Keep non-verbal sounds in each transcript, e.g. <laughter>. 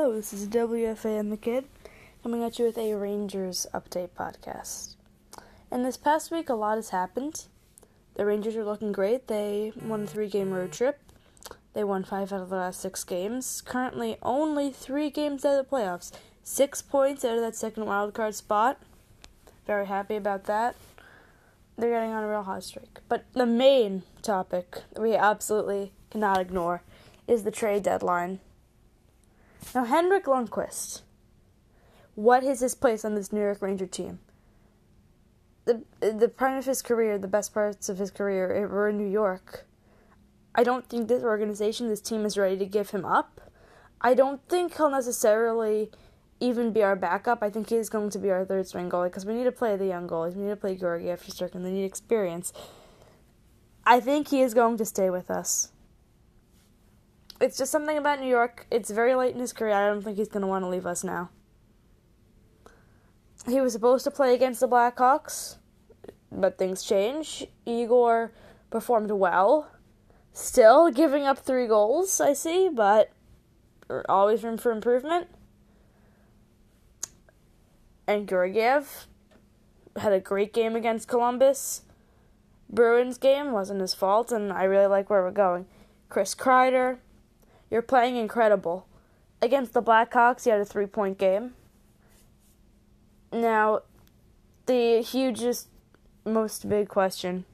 Hello, this is WFA and the Kid coming at you with a Rangers update podcast. And this past week, a lot has happened. The Rangers are looking great. They won a three game road trip. They won five out of the last six games. Currently, only three games out of the playoffs. Six points out of that second wildcard spot. Very happy about that. They're getting on a real hot streak. But the main topic we absolutely cannot ignore is the trade deadline. Now, Henrik Lundqvist, what is his place on this New York Ranger team? The the prime of his career, the best parts of his career, were in New York. I don't think this organization, this team, is ready to give him up. I don't think he'll necessarily even be our backup. I think he's going to be our third string goalie because we need to play the young goalies. We need to play Georgiev, Shesterkin. They need experience. I think he is going to stay with us it's just something about New York. It's very late in his career. I don't think he's going to want to leave us now. He was supposed to play against the Blackhawks, but things change. Igor performed well. Still giving up three goals, I see, but always room for improvement. And Georgiev had a great game against Columbus. Bruins game wasn't his fault, and I really like where we're going. Chris Kreider you're playing incredible. Against the Blackhawks, you had a three point game. Now, the hugest, most big question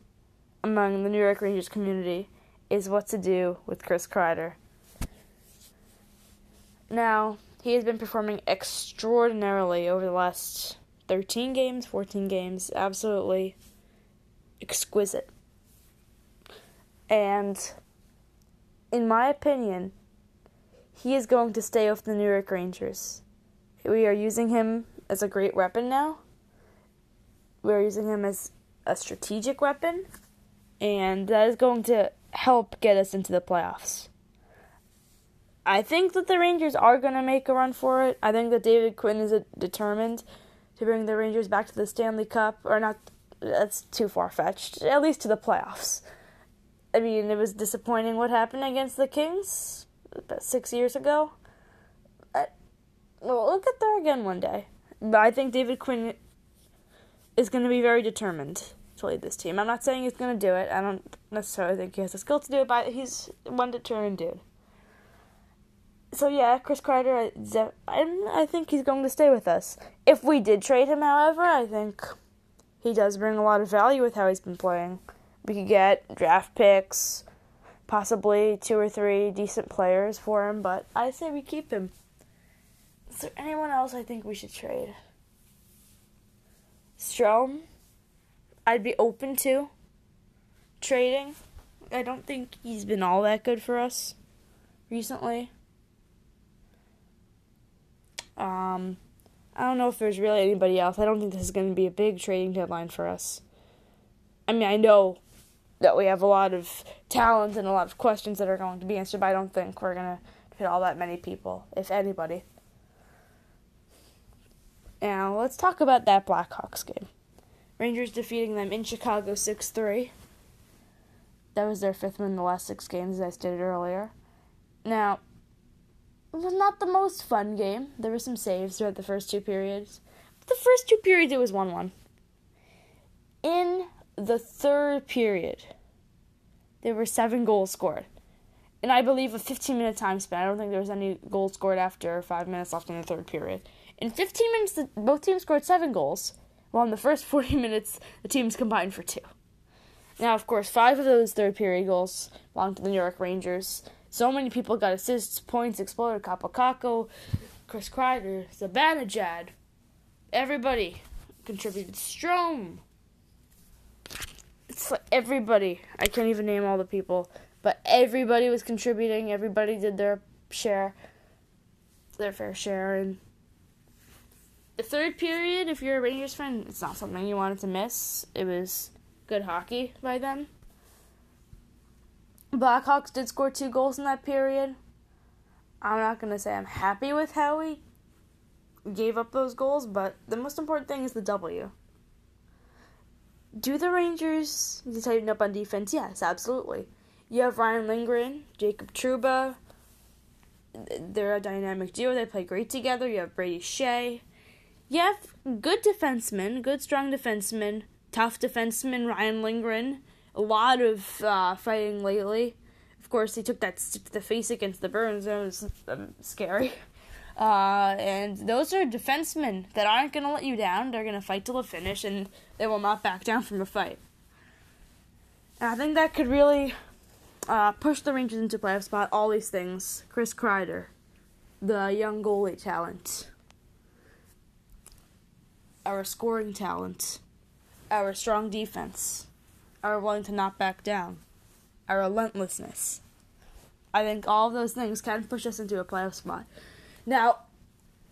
among the New York Rangers community is what to do with Chris Kreider. Now, he has been performing extraordinarily over the last 13 games, 14 games, absolutely exquisite. And in my opinion, he is going to stay with the New York Rangers. We are using him as a great weapon now. We are using him as a strategic weapon, and that is going to help get us into the playoffs. I think that the Rangers are going to make a run for it. I think that David Quinn is determined to bring the Rangers back to the Stanley Cup, or not, that's too far fetched, at least to the playoffs. I mean, it was disappointing what happened against the Kings, about six years ago. I, well, we'll get there again one day. But I think David Quinn is going to be very determined to lead this team. I'm not saying he's going to do it. I don't necessarily think he has the skill to do it, but he's one determined dude. So yeah, Chris Kreider, I, I think he's going to stay with us. If we did trade him, however, I think he does bring a lot of value with how he's been playing. We could get draft picks, possibly two or three decent players for him, but I say we keep him. Is there anyone else I think we should trade? Strome, I'd be open to trading. I don't think he's been all that good for us recently. Um, I don't know if there's really anybody else. I don't think this is going to be a big trading deadline for us. I mean, I know that we have a lot of talent and a lot of questions that are going to be answered, but I don't think we're going to fit all that many people, if anybody. Now, let's talk about that Blackhawks game. Rangers defeating them in Chicago 6 3. That was their fifth win in the last six games, as I stated earlier. Now, it was not the most fun game. There were some saves throughout the first two periods. But the first two periods, it was 1 1. In the third period, there were seven goals scored. And I believe a 15 minute time span. I don't think there was any goals scored after five minutes left in the third period. In 15 minutes, both teams scored seven goals, while in the first <laughs> 40 minutes, the teams combined for two. Now, of course, five of those third period goals belonged to the New York Rangers. So many people got assists, points, exploded, Kaapo Kakko, Chris Kreider, Zibanejad. Everybody contributed. Strome, it's like everybody. I can't even name all the people, but everybody was contributing. Everybody did their share, their fair share, and the third period. If you're a Rangers fan, it's not something you wanted to miss. It was good hockey by them. Blackhawks did score two goals in that period. I'm not gonna say I'm happy with how we gave up those goals, but the most important thing is the W. Do the Rangers need to tighten up on defense? Yes, absolutely. You have Ryan Lindgren, Jacob Trouba, they're a dynamic duo. They play great together. You have Brady Skjei. You have good defensemen, good strong defensemen, tough defensemen. Ryan Lindgren. A lot of uh, fighting lately. Of course, he took that to the face against the Bruins. That was um, scary. <laughs> Uh, and those are defensemen that aren't going to let you down. They're going to fight till the finish, and they will not back down from a fight. And I think that could really uh, push the Rangers into playoff spot. All these things. Chris Kreider, the young goalie talent, our scoring talent, our strong defense, our willing to not back down, our relentlessness. I think all of those things can push us into a playoff spot. Now,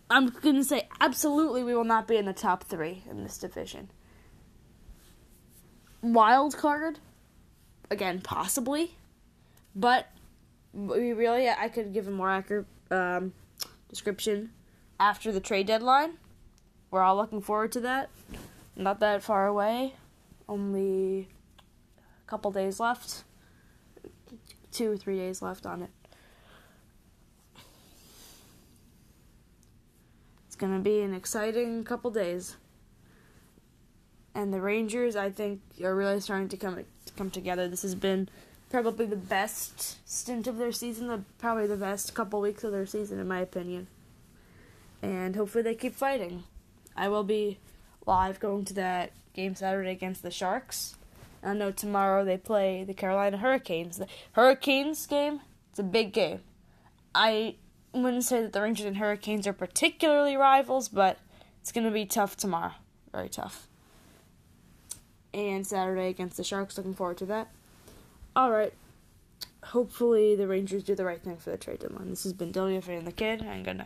I'm going to say absolutely we will not be in the top three in this division. Wild card, again, possibly, but we really, I could give a more accurate um, description after the trade deadline. We're all looking forward to that. Not that far away, only a couple days left, two or three days left on it. It's going to be an exciting couple days. And the Rangers, I think, are really starting to come come together. This has been probably the best stint of their season, the, probably the best couple weeks of their season, in my opinion. And hopefully they keep fighting. I will be live going to that game Saturday against the Sharks. I know tomorrow they play the Carolina Hurricanes. The Hurricanes game, it's a big game. I wouldn't say that the Rangers and Hurricanes are particularly rivals, but it's going to be tough tomorrow. Very tough. And Saturday against the Sharks. Looking forward to that. All right. Hopefully the Rangers do the right thing for the trade deadline. This has been Delia and the Kid, and good night.